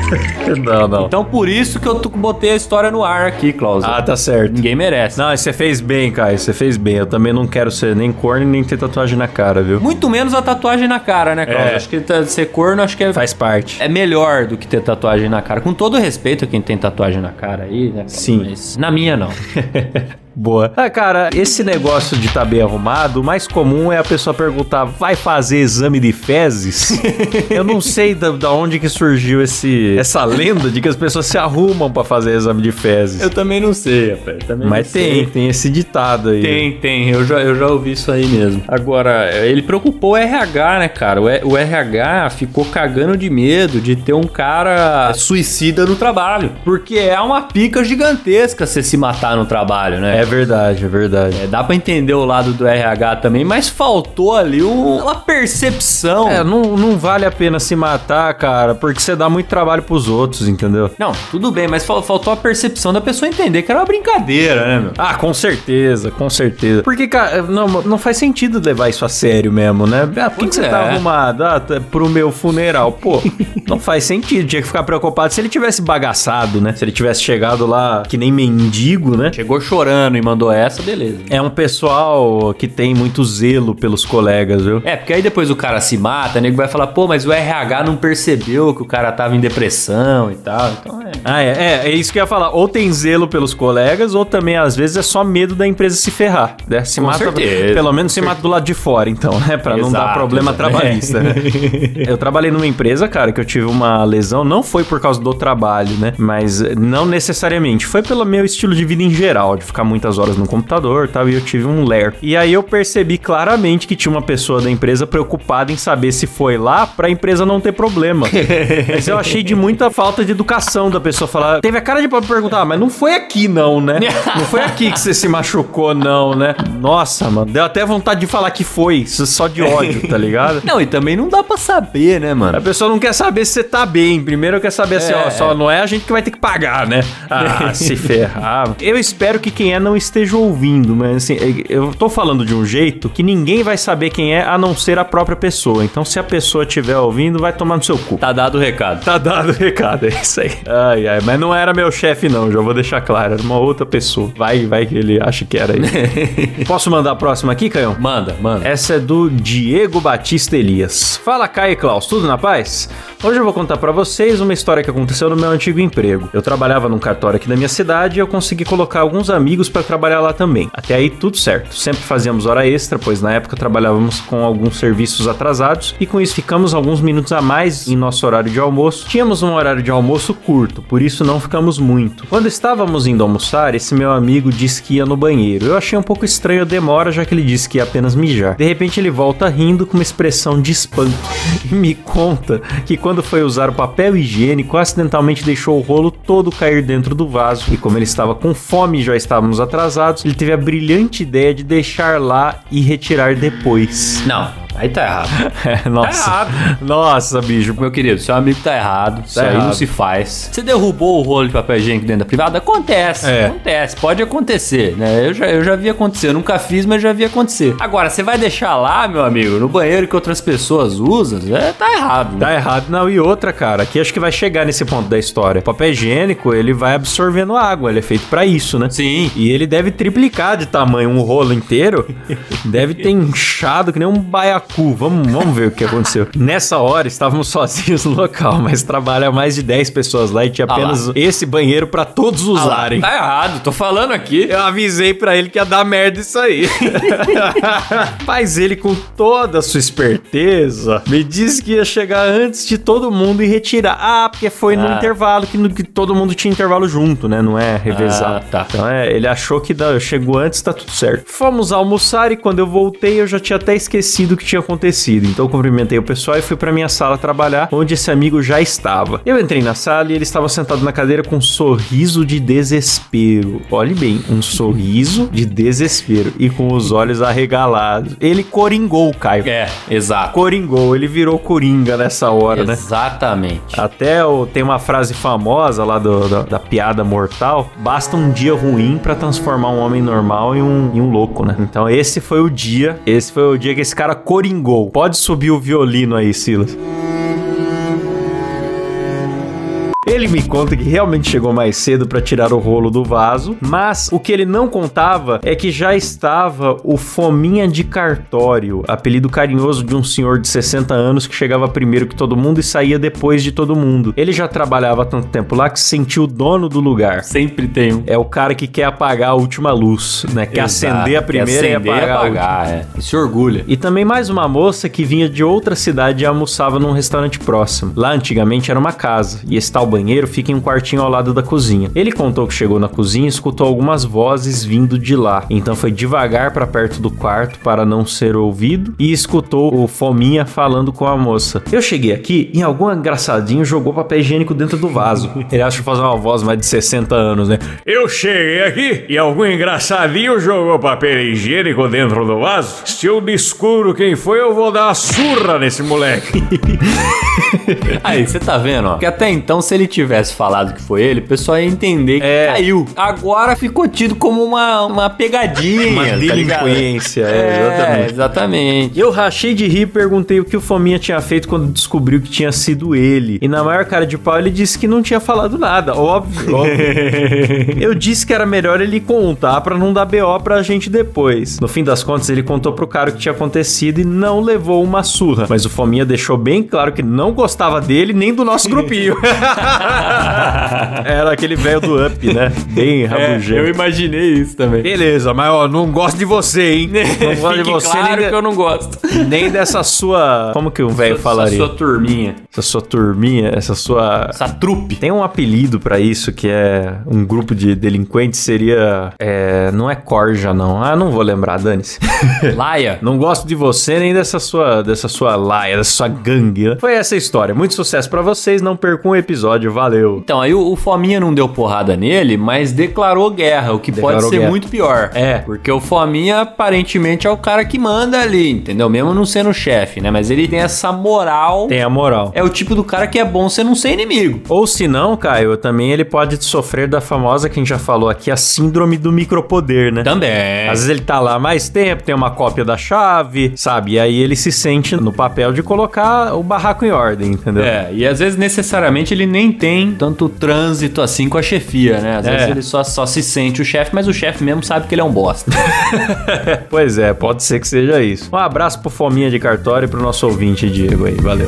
Não, não. Então por isso que eu botei a história no ar aqui, Klaus. Ah, tá certo. Ninguém merece. Não, você fez bem, Caio. Você fez bem. Eu também não quero ser nem corno nem ter tatuagem na cara, viu? Muito menos a tatuagem na cara, né, Klaus? É. Acho que tá- ser corno, acho que é, Faz parte. é melhor do que ter tatuagem na cara. Com todo respeito a quem tem tatuagem na cara aí, né? Klaus? Sim. Mas na minha, não. [LAUGHS] Boa. Ah, cara, esse negócio de estar tá bem arrumado, o mais comum é a pessoa perguntar: vai fazer exame de fezes? [LAUGHS] Eu não sei da, da, onde que surgiu esse, essa lenda de que as pessoas se arrumam para fazer exame de fezes. Eu também não sei, rapaz. Mas tem, sei. tem esse ditado aí. Tem, tem. Eu já, eu já ouvi isso aí mesmo. Agora, ele preocupou o RH, né, cara? O, o RH ficou cagando de medo de ter um cara suicida no trabalho. Porque é uma pica gigantesca você se matar no trabalho, né? É verdade, é verdade. É, dá pra entender o lado do RH também, mas faltou ali um, uma percepção. É, não, não vale a pena se matar, cara, porque você dá muito trabalho pros outros, entendeu? Não, tudo bem, mas faltou a percepção da pessoa entender que era uma brincadeira, né, meu? Ah, com certeza, com certeza. Porque, cara, não, não faz sentido levar isso a sério mesmo, né? Ah, por que, que você tá é. tá arrumado? Ah, tá pro meu funeral. Pô, [LAUGHS] não faz sentido. Tinha que ficar preocupado se ele tivesse bagaçado, né? Se ele tivesse chegado lá que nem mendigo, né? Chegou chorando e mandou essa, beleza. É um pessoal que tem muito zelo pelos colegas, viu? É, porque aí depois o cara se mata, o nego vai falar, pô, mas o RH não percebeu que o cara tava em depressão e tal. Então é. Ah, é, é, é isso que eu ia falar. Ou tem zelo pelos colegas, ou também às vezes é só medo da empresa se ferrar, né? Se Com mata, certeza. pelo menos se mata do lado de fora, então, né? Pra Exato, não dar problema trabalhista, né? [LAUGHS] eu trabalhei numa empresa, cara, que eu tive uma lesão, não foi por causa do trabalho, né? Mas não necessariamente, foi pelo meu estilo de vida em geral, de ficar muitas horas no computador tal, e eu tive um ler. E aí eu percebi claramente que tinha uma pessoa da empresa preocupada em saber se foi lá pra empresa não ter problema. [LAUGHS] mas eu achei de muita falta de educação da pessoa falar. Teve a cara de perguntar, ah, mas não foi aqui não, né? Não foi aqui que você se machucou, não, né? Nossa, mano, deu até vontade de falar que foi, só de ódio, tá ligado? Não, e também não dá pra saber, né, mano? A pessoa não quer saber se você tá bem. Primeiro quer saber assim, é, ó, só não é a gente que vai ter que pagar, né? Ah, [LAUGHS] se ferrar. Eu espero que quem é não esteja ouvindo, mas assim, eu tô falando de um jeito que ninguém vai saber quem é a não ser a própria pessoa. Então, se a pessoa estiver ouvindo, vai tomar no seu cu. Tá dado o recado. Tá dado o recado, é isso aí. Ai, ai, mas não era meu chefe, não, já vou deixar claro. Era uma outra pessoa. Vai, vai que ele acha que era aí. [LAUGHS] Posso mandar a próxima aqui, Caio? Manda, manda. Essa é do Diego Batista Elias. Fala, Caio e Klaus, tudo na paz? Hoje eu vou contar para vocês uma história que aconteceu no meu antigo emprego. Eu trabalhava num cartório aqui da minha cidade e eu consegui colocar alguns amigos para trabalhar lá também. Até aí tudo certo. Sempre fazíamos hora extra, pois na época trabalhávamos com alguns serviços atrasados e com isso ficamos alguns minutos a mais em nosso horário de almoço. Tínhamos um horário de almoço curto, por isso não ficamos muito. Quando estávamos indo almoçar, esse meu amigo disse que ia no banheiro. Eu achei um pouco estranho a demora, já que ele disse que ia apenas mijar. De repente ele volta rindo com uma expressão de espanto [LAUGHS] e me conta que quando foi usar o papel higiênico, acidentalmente deixou o rolo todo cair dentro do vaso. E como ele estava com fome já estávamos atrasados, ele teve a brilhante ideia de deixar lá e retirar depois. Não, Aí tá errado. [LAUGHS] É, nossa. Tá errado. Nossa, bicho. Meu querido, seu amigo tá errado. Tá isso errado. aí não se faz. Você derrubou o rolo de papel higiênico dentro da privada? Acontece. É. Acontece. Pode acontecer, né? Eu já, eu já vi acontecer. Eu nunca fiz, mas já vi acontecer. Agora, você vai deixar lá, meu amigo, no banheiro que outras pessoas usam? É, tá errado. Né? Tá errado. Não, e outra, cara, aqui acho que vai chegar nesse ponto da história. O papel higiênico, ele vai absorvendo água. Ele é feito para isso, né? Sim. E ele deve triplicar de tamanho um rolo inteiro. deve ter inchado que nem um baiacu. Vamos, vamos ver o que aconteceu. Nessa hora, estávamos sozinhos no local, mas trabalha mais de 10 pessoas lá e tinha apenas ah esse banheiro para todos usarem. Ah tá errado, tô falando aqui. Eu avisei para ele que ia dar merda isso aí. [LAUGHS] Mas ele, com toda a sua esperteza, me disse que ia chegar antes de todo mundo e retirar. Ah, porque foi ah. no intervalo, que, no, que todo mundo tinha intervalo junto, né? Não é revezar. Ah, tá. Então é, ele achou que da, chegou antes, tá tudo certo. Fomos almoçar e quando eu voltei, eu já tinha até esquecido o que tinha acontecido. Então eu cumprimentei o pessoal e fui para minha sala trabalhar, onde esse amigo já estava. Eu entrei na sala e ele estava sentado na cadeira com um sorriso de desespero. Olhe bem, um sorriso de desespero e com os olhos arregalados. Ele coringou, Caio. É, exato. Coringou, ele virou coringa nessa hora, Exatamente. né? Exatamente. Até o, tem uma frase famosa lá do, da, da, piada mortal: basta um dia ruim para transformar um homem normal em um, em um louco, né? Então esse foi o dia, esse foi o dia que esse cara coringou. Pode subir o violino aí, Silas. Ele me conta que realmente chegou mais cedo pra tirar o rolo do vaso, mas o que ele não contava é que já estava o Fominha de Cartório, apelido carinhoso de um senhor de 60 anos que chegava primeiro que todo mundo e saía depois de todo mundo. Ele já trabalhava há tanto tempo lá que se sentiu o dono do lugar. Sempre tem um. É o cara que quer apagar a última luz, né? Quer Exato. acender a primeira Quer e acender apagar, a última. apagar, é. E se orgulha. E também mais uma moça que vinha de outra cidade e almoçava num restaurante próximo. Lá antigamente era uma casa, e esse tal banheiro fica em um quartinho ao lado da cozinha. Ele contou que chegou na cozinha e escutou algumas vozes vindo de lá. Então foi devagar pra perto do quarto para não ser ouvido e escutou o Fominha falando com a moça. Eu cheguei aqui e algum engraçadinho jogou papel higiênico dentro do vaso. [LAUGHS] Ele acha que fazer uma voz mais de 60 anos, né? Eu cheguei aqui e algum engraçadinho jogou papel higiênico dentro do vaso. Se eu descubro quem foi, eu vou dar uma surra nesse moleque. [LAUGHS] [LAUGHS] Aí, você tá vendo, ó? Porque até então, se ele tivesse falado que foi ele, o pessoal ia entender que É. caiu. Agora ficou tido como uma, uma pegadinha. Uma tá delinquência, é, É, exatamente. exatamente. Eu rachei de rir e perguntei o que o Fominha tinha feito quando descobriu que tinha sido ele. E na maior cara de pau ele disse que não tinha falado nada, óbvio. [LAUGHS] óbvio. Eu disse que era melhor ele contar pra não dar BO pra gente depois. No fim das contas, ele contou pro cara o que tinha acontecido e não levou uma surra. Mas o Fominha deixou bem claro que não gostava dele nem do nosso grupinho. [LAUGHS] [LAUGHS] era aquele velho do Up, né? Bem rabugento. É, eu imaginei isso também. Beleza, mas ó, não gosto de você, hein? [LAUGHS] Não gosto de você claro nem, de- que eu não gosto. nem dessa sua. Como que um velho falaria? Essa sua turminha. Essa sua turminha, essa sua. Essa trupe. Tem um apelido pra isso que é um grupo de delinquentes seria. É, não é corja, não. Ah, não vou lembrar, dane-se. [LAUGHS] Laia. Não gosto de você nem dessa sua, dessa sua laia, dessa sua gangue. né? Foi essa a história. Muito sucesso pra vocês. Não percam um episódio. Valeu. Então, aí o, o Fominha não deu porrada nele, mas declarou guerra, o que Declarou pode ser guerra. muito pior. É. Porque o Fominha aparentemente é o cara que manda ali, entendeu? Mesmo não sendo chefe, né? Mas ele tem essa moral. Tem a moral. É o tipo do cara que é bom você não ser inimigo. Ou se não, Caio, também ele pode sofrer da famosa, que a gente já falou aqui, a síndrome do micropoder, né? Também. Às vezes ele tá lá mais tempo, tem uma cópia da chave, sabe? E aí ele se sente no papel de colocar o barraco em ordem, entendeu? É, e às vezes necessariamente ele nem tem tanto trânsito assim com a chefia, né? Às É. vezes ele só, só se sente o chefe, mas o chefe mesmo sabe que ele é um bosta. [LAUGHS] Pois é, pode ser que seja isso. Um abraço pro Fominha de Cartório e pro nosso ouvinte Diego aí, valeu.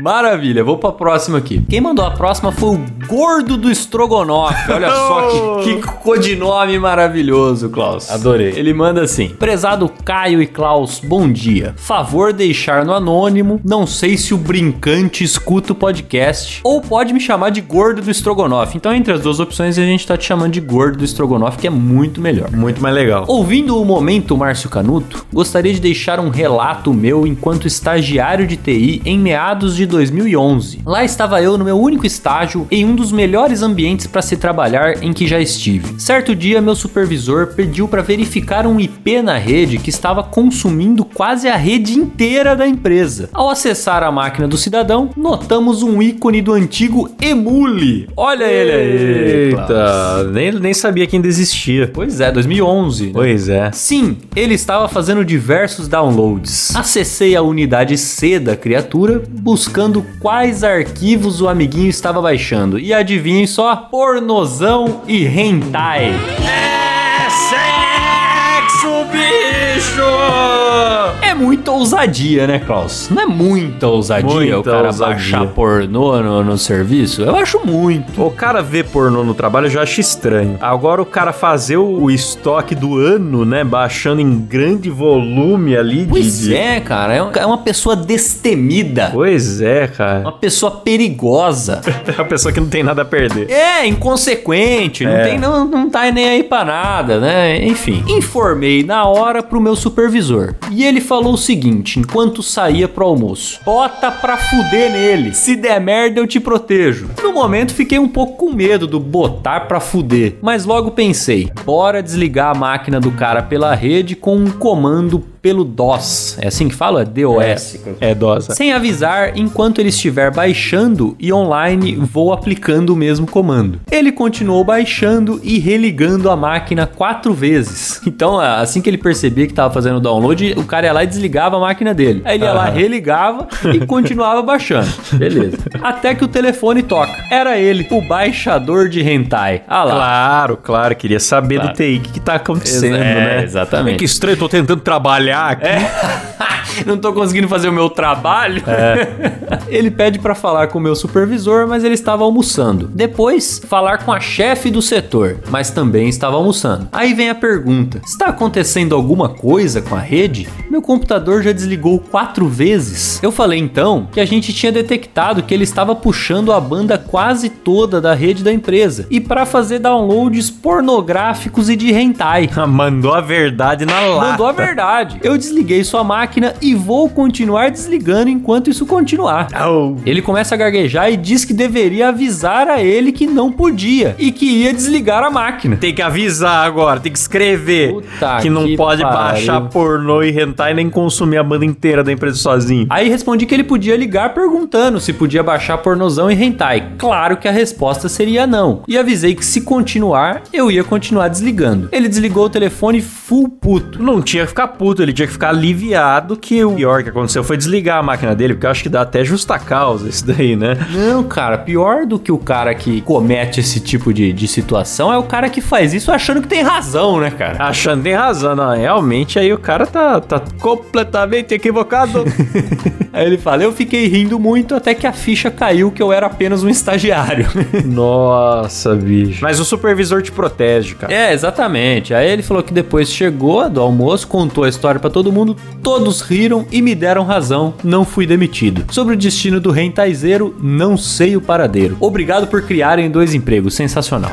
Maravilha, vou pra próxima aqui. Quem mandou a próxima foi o Gordo do Estrogonofe. Olha só que, [LAUGHS] que codinome maravilhoso, Klaus. Adorei. Ele manda assim: Prezado Caio e Klaus, bom dia. Favor deixar no anônimo. Não sei se o brincante escuta o podcast ou pode me chamar de Gordo do Estrogonofe. Então, entre as duas opções, a gente tá te chamando de Gordo do Estrogonofe, que é muito melhor. Muito mais legal. Ouvindo o momento Márcio Canuto, gostaria de deixar um relato meu enquanto estagiário de TI em meados de 2011. Lá estava eu no meu único estágio em um dos melhores ambientes para se trabalhar em que já estive. Certo dia, meu supervisor pediu para verificar um IP na rede que estava consumindo quase a rede inteira da empresa. Ao acessar a máquina do cidadão, notamos um ícone do antigo Emule. Olha ele aí. Klaus. Eita, nem, nem sabia que ainda existia. Pois é, 2011. né? Pois é. Sim, ele estava fazendo diversos downloads. Acessei a unidade C da criatura, buscando quais arquivos o amiguinho estava baixando. E adivinhem só, pornozão e hentai. É sexo, bicho! É muita ousadia, né, Klaus? Não é muita ousadia Muita o cara ousadia. baixar pornô no, no serviço? Eu acho muito. O cara ver pornô no trabalho eu já acho estranho. Agora o cara fazer o, estoque do ano, né? Baixando em grande volume ali. Pois de- é, cara. É é uma pessoa destemida. Pois é, cara. Uma pessoa perigosa. [LAUGHS] É a pessoa que não tem nada a perder. É, inconsequente, não, É. tem, não, não tá nem aí pra nada, né? Enfim, informei na hora pro meu supervisor. E ele falou o seguinte, enquanto saía pro almoço: Bota pra fuder nele. Se der merda, eu te protejo. No momento, fiquei um pouco com medo do botar pra fuder. Mas logo pensei: bora desligar a máquina do cara pela rede com um comando pelo DOS. É assim que fala? DOS. É dosa. Sem avisar, enquanto ele estiver baixando e online, vou aplicando o mesmo comando. Ele continuou baixando e religando a máquina quatro vezes. [LAUGHS] Então, assim que ele percebia que estava fazendo o download, o cara ia lá e desligava a máquina dele. Aí ele ia lá, religava e [LAUGHS] continuava baixando. Beleza. Até que o telefone toca. Era ele, o baixador de hentai. Ah lá. Claro, claro, queria saber Claro. do TI o que, que tá acontecendo, É, né? exatamente. É que estranho, tô tentando trabalhar aqui. [LAUGHS] Não tô conseguindo fazer o meu trabalho. É. [LAUGHS] ele pede pra falar com o meu supervisor, mas ele estava almoçando. Depois, falar com a chefe do setor, mas também estava almoçando. Aí vem a pergunta: está acontecendo alguma coisa com a rede? Meu computador já desligou quatro vezes. Eu falei então que a gente tinha detectado que ele estava puxando a banda quase toda da rede da empresa e para fazer downloads pornográficos e de hentai. [LAUGHS] Mandou a verdade na lata. Mandou a verdade. Eu desliguei sua máquina e vou continuar desligando enquanto isso continuar. Ele começa a gaguejar e diz que deveria avisar a ele que não podia e que ia desligar a máquina. Tem que avisar agora, tem que escrever Puta que não que pode pariu. baixar pornô e hentai nem consumir a banda inteira da empresa sozinho. Aí respondi que ele podia ligar perguntando se podia baixar pornozão e hentai. Claro que a resposta seria não. E avisei que se continuar, eu ia continuar desligando. Ele desligou o telefone full puto. Não tinha que ficar puto, ele tinha que ficar aliviado que o pior que aconteceu foi desligar a máquina dele, porque eu acho que dá até justa causa isso daí, né? Não, cara, pior do que o cara que comete esse tipo de, de situação é o cara que faz isso achando que tem razão, né, cara? Achando que tem razão, não, realmente aí o cara tá, tá completamente equivocado. [LAUGHS] Aí ele fala: Eu fiquei rindo muito até que a ficha caiu que eu era apenas um estagiário. [LAUGHS] Nossa, bicho. Mas o supervisor te protege, cara. é, exatamente. Aí ele falou que depois chegou do almoço, contou a história pra todo mundo, todos riram e me deram razão, não fui demitido. Sobre o destino do rentaizeiro, não sei o paradeiro. Obrigado por criarem dois empregos, sensacional.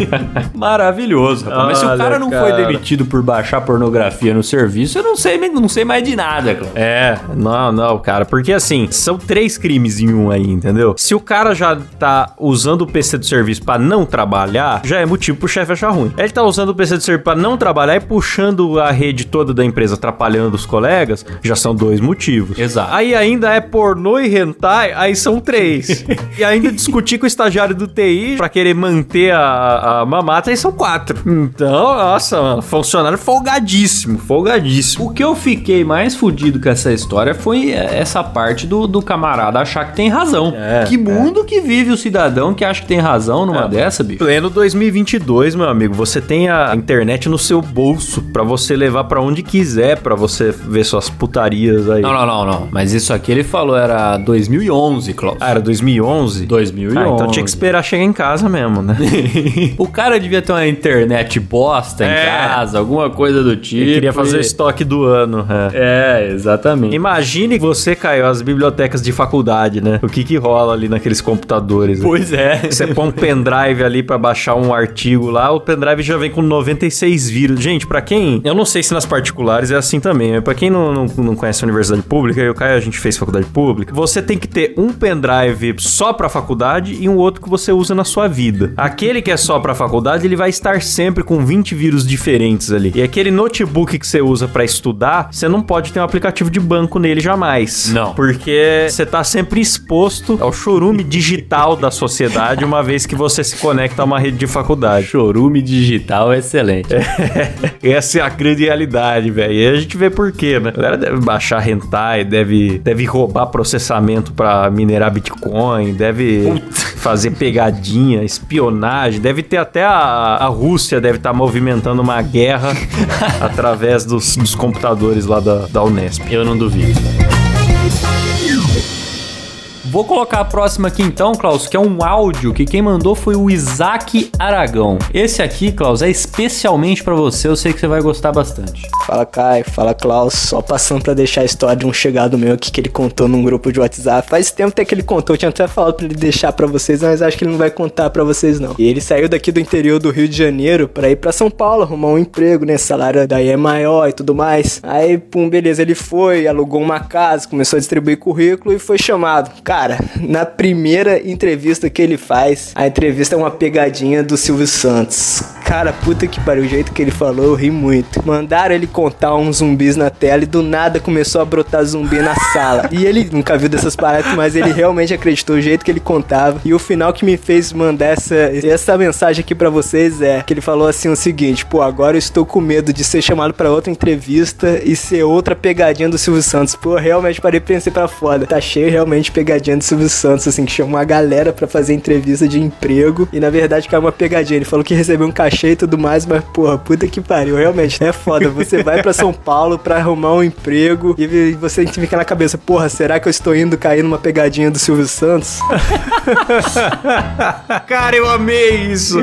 [LAUGHS] Maravilhoso, rapaz. Mas se o Olha, cara não foi cara. demitido por baixar pornografia no serviço, eu não sei, não sei mais de nada, cara. É, não, não, cara, porque assim, são três crimes em um aí, entendeu? Se o cara já tá usando o PC do serviço pra não trabalhar, já é motivo pro chefe achar ruim. Ele tá usando o PC do serviço pra não trabalhar e puxando a rede toda da empresa, atrapalhando os colegas, já são dois motivos. Exato. Aí ainda é pornô e hentai, aí são três. e ainda discutir com o estagiário do TI pra querer manter a, a mamata, aí são quatro. Então, nossa, mano, funcionário folgadíssimo, folgadíssimo. O que eu fiquei mais fudido com essa história foi é, essa parte do, do camarada achar que tem razão. É, que mundo que vive o cidadão que acha que tem razão numa É. dessa, bicho? Pleno 2022, meu amigo, você tem a internet no seu bolso pra você levar pra onde quiser, pra você ver suas putarias aí. Não, não, não, não. Mas isso aqui ele falou era 2011, Klaus. Ah, era 2011? 2011. Ah, então tinha que esperar chegar em casa mesmo, né? [LAUGHS] o cara devia ter uma internet bosta em É. casa, alguma coisa do tipo. Ele queria fazer o e- estoque do ano. É. É, exatamente. Imagine que você caiu as bibliotecas de faculdade, né? O que que rola ali naqueles computadores? né? Pois é. Você põe um pendrive ali pra baixar um artigo lá, o pendrive já vem com 96 vírus. Gente, pra quem. Eu não sei se nas particulares é assim também, mas pra quem não, não, não conhece a universidade pública, eu Caio, a gente fez faculdade pública, você tem que ter um pendrive só pra faculdade e um outro que você usa na sua vida. Aquele que é só pra faculdade, ele vai estar sempre com 20 vírus diferentes ali. E aquele notebook que você usa pra estudar, você não pode ter um aplicativo de banco nele jamais. Não. Porque você tá sempre exposto ao chorume digital da sociedade uma vez que você se conecta a uma rede de faculdade. Chorume digital é excelente. [LAUGHS] Essa é a grande realidade, velho. A gente vê por quê, né? A galera deve baixar hentai, deve, deve roubar processamento pra minerar Bitcoin, deve fazer pegadinha, espionagem, deve ter até a, a Rússia deve estar movimentando uma guerra [LAUGHS] através dos, dos computadores lá da, da Unesp. Eu não duvido. Vou colocar a próxima aqui então, Klaus, que é um áudio que quem mandou foi o Isaac Aragão. Esse aqui, Klaus, é especialmente pra você, eu sei que você vai gostar bastante. Fala Caio, fala Klaus, só passando pra deixar a história de um chegado meu aqui que ele contou num grupo de WhatsApp. Faz tempo até que ele contou, eu tinha até falado pra ele deixar pra vocês, mas acho que ele não vai contar pra vocês não. E ele saiu daqui do interior do Rio de Janeiro pra ir pra São Paulo arrumar um emprego, né? Salário daí é maior e tudo mais. Aí, pum, beleza, ele foi, alugou uma casa, começou a distribuir currículo e foi chamado. Cara, Cara, na primeira entrevista que ele faz, a entrevista é uma pegadinha do Silvio Santos. Cara, puta que pariu, o jeito que ele falou, eu ri muito. Mandaram ele contar uns zumbis na tela e do nada começou a brotar zumbi na sala. E ele nunca viu dessas paradas, mas ele realmente acreditou o jeito que ele contava. E o final que me fez mandar essa, essa mensagem aqui pra vocês é que ele falou assim o seguinte: pô, agora eu estou com medo de ser chamado pra outra entrevista e ser outra pegadinha do Silvio Santos. Pô, realmente parei pra pensar pra foda. Tá cheio realmente de pegadinha do Silvio Santos, assim, que chamou uma galera pra fazer entrevista de emprego. E na verdade caiu uma pegadinha. Ele falou que recebeu um cachê e tudo mais, mas porra, puta que pariu. Realmente, é foda. Você vai pra São Paulo pra arrumar um emprego e você fica na cabeça, porra, será que eu estou indo cair numa pegadinha do Silvio Santos? [LAUGHS] Cara, eu amei isso.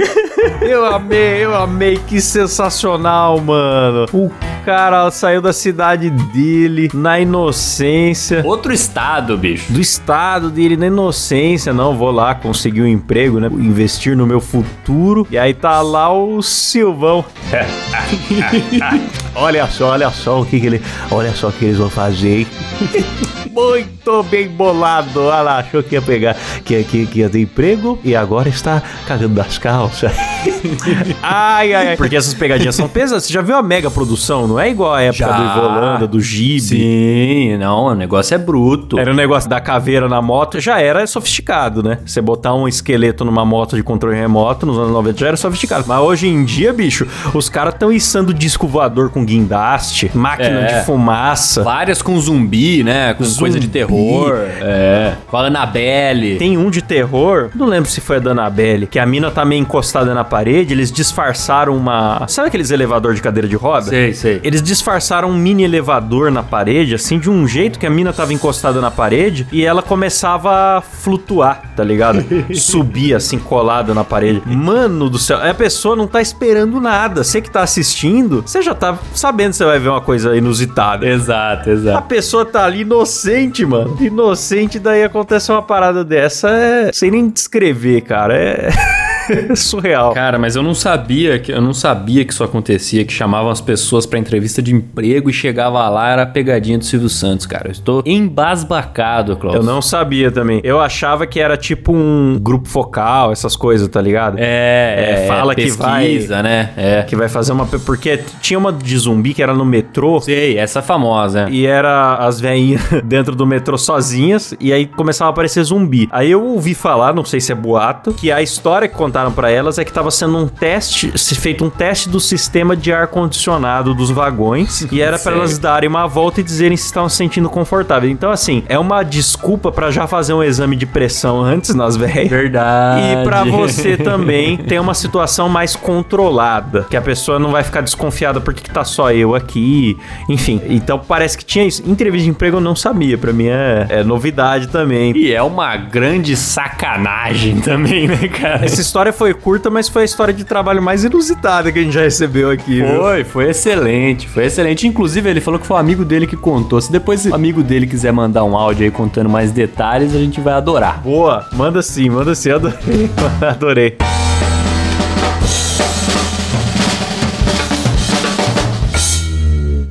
Eu amei, eu amei. Que sensacional, mano. O cara saiu da cidade dele na inocência. Outro estado, bicho. Do estado dele na inocência. Não, vou lá conseguir um emprego, né? Investir no meu futuro. E aí tá lá o Silvão. [LAUGHS] olha só, olha só o que, que ele. Olha só o que eles vão fazer. [LAUGHS] Muito bem bolado. Olha lá, achou que ia pegar, que, que, que ia ter emprego e agora está cagando das calças. [LAUGHS] ai, ai, ai. Porque essas pegadinhas são pesadas. Você já viu a mega produção? Não é igual a época Já. do Ivolanda, do Gibi. Sim, não, o negócio é bruto. Era o negócio da caveira na moto, já era sofisticado, né? Você botar um esqueleto numa moto de controle remoto nos anos 90 já era sofisticado. Mas hoje em dia, bicho, os caras estão içando disco voador com guindaste, máquina É. de fumaça. Várias com zumbi, né? Com coisa de Zumbi. terror. É. Com a Annabelle. Tem um de terror, não lembro se foi a da Annabelle, que a mina tá meio encostada na parede, eles disfarçaram uma... Sabe aqueles elevador de cadeira de roda? Sei, sei. Eles disfarçaram um mini elevador na parede, assim, de um jeito que a mina tava encostada na parede e ela começava a flutuar, tá ligado? [LAUGHS] Subir, assim, colada na parede. Mano do céu, a pessoa não tá esperando nada. Você que tá assistindo, você já tá sabendo que você vai ver uma coisa inusitada. Exato, A exato. pessoa tá ali inocente, mano. Inocente, daí acontece uma parada dessa, é. Sem nem descrever, cara. É. [LAUGHS] [LAUGHS] surreal. Cara, mas eu não sabia que eu não sabia que isso acontecia, que chamavam as pessoas pra entrevista de emprego e chegava lá era a pegadinha do Silvio Santos, cara. Eu estou embasbacado, Klaus. Eu não sabia também. Eu achava que era tipo um grupo focal, essas coisas, tá ligado? É, É, fala que pesquisa, né? É. Que vai fazer uma. Porque tinha uma de zumbi que era no metrô. Sei, essa famosa. E era as veinhas [LAUGHS] dentro do metrô sozinhas, e aí começava a aparecer zumbi. Aí eu ouvi falar, não sei se é boato, que a história que contaram pra elas é que tava sendo um teste, se feito um teste do sistema de ar condicionado dos vagões, e era pra Sério? elas darem uma volta e dizerem se estavam se sentindo confortáveis. Então assim, é uma desculpa pra já fazer um exame de pressão antes nas velhas. Verdade. E pra você [LAUGHS] também ter uma situação mais controlada, que a pessoa não vai ficar desconfiada porque que tá só eu aqui, enfim. Então parece que tinha isso. Entrevista de emprego eu não sabia, pra mim é, é novidade também. E é uma grande sacanagem também, né, cara? Essa história foi curta, mas foi a história de trabalho mais inusitada que a gente já recebeu aqui. viu? Foi, foi excelente, foi excelente. Inclusive, ele falou que foi um amigo dele que contou. Se depois o amigo dele quiser mandar um áudio aí contando mais detalhes, a gente vai adorar. Boa, manda sim, manda sim, adorei. [LAUGHS] adorei.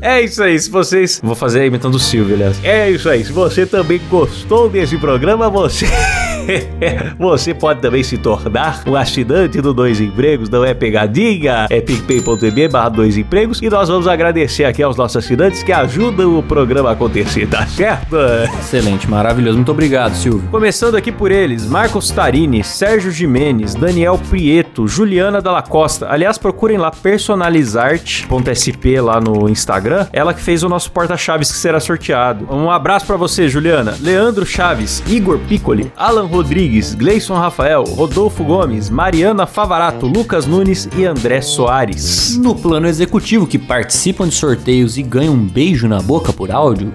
É isso aí, se vocês. Vou fazer imitando o Silvio, aliás. É isso aí, se você também gostou desse programa, você. [LAUGHS] [LAUGHS] você pode também se tornar um assinante do Dois Empregos, não é pegadinha, é picpay.me barra Dois Empregos e nós vamos agradecer aqui aos nossos assinantes que ajudam o programa a acontecer, tá certo? Excelente, maravilhoso. Muito obrigado, Silvio. Começando aqui por eles, Marcos Tarini, Sérgio Jimenez, Daniel Prieto, Juliana Dalla Costa. Aliás, procurem lá personalizarte.sp lá no Instagram. Ela que fez o nosso porta-chaves que será sorteado. Um abraço pra você, Juliana. Leandro Chaves, Igor Piccoli, Alan Rodrigues, Gleison Rafael, Rodolfo Gomes, Mariana Favarato, Lucas Nunes e André Soares. No plano executivo, que participam de sorteios e ganham um beijo na boca por áudio,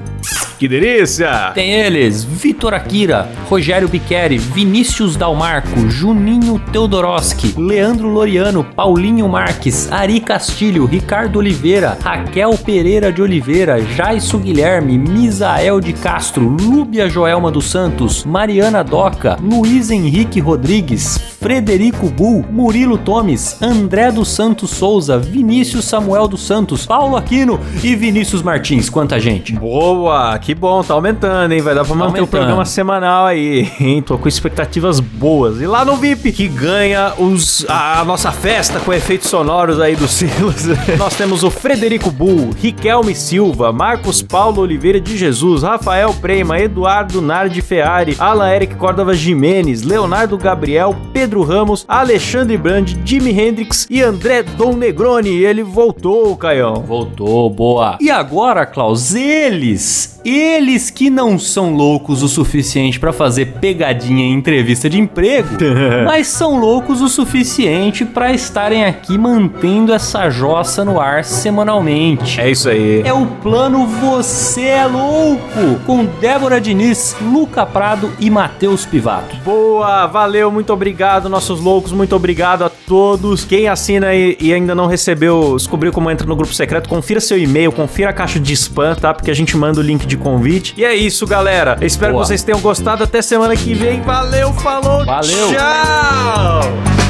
Que delícia! tem eles: Vitor Akira, Rogério Biqueri, Vinícius Dalmarco, Juninho Teodoroski, Leandro Loriano, Paulinho Marques, Ari Castilho, Ricardo Oliveira, Raquel Pereira de Oliveira, Jaisso Guilherme, Misael de Castro, Lúbia Joelma dos Santos, Mariana Doca, Luiz Henrique Rodrigues, Frederico Bull, Murilo Tomes, André dos Santos Souza, Vinícius Samuel dos Santos, Paulo Aquino e Vinícius Martins. Quanta gente. Boa, que bom, tá aumentando, hein? Vai dar pra manter o aumentando. programa semanal aí, hein? Tô com expectativas boas. E lá no VIP, que ganha os, a, a nossa festa com efeitos sonoros aí do Silas, [LAUGHS] nós temos o Frederico Bull, Riquelme Silva, Marcos Paulo Oliveira de Jesus, Rafael Prema, Eduardo Nardi Ferrari, Alan Eric Córdova Jimenez, Leonardo Gabriel, Pedro Ramos, Alexandre Brandi, Jimi Hendrix e André Dom Negroni. Ele voltou, Caião. Voltou, boa. E agora, Klaus, eles, eles que não são loucos o suficiente pra fazer pegadinha em entrevista de emprego, [LAUGHS] mas são loucos o suficiente pra estarem aqui mantendo essa jossa no ar semanalmente. É isso aí. É o plano Você é Louco, com Débora Diniz, Luca Prado e Matheus Pivato. Boa, valeu, muito obrigado, nossos loucos, muito obrigado a todos. Quem assina e, e ainda não recebeu, descobriu como entra no grupo secreto, confira seu e-mail, confira a caixa de spam, tá? Porque a gente manda o link de convite. E é isso, galera. Eu espero Boa. que vocês tenham gostado. Até semana que vem. Valeu, falou, Valeu. tchau!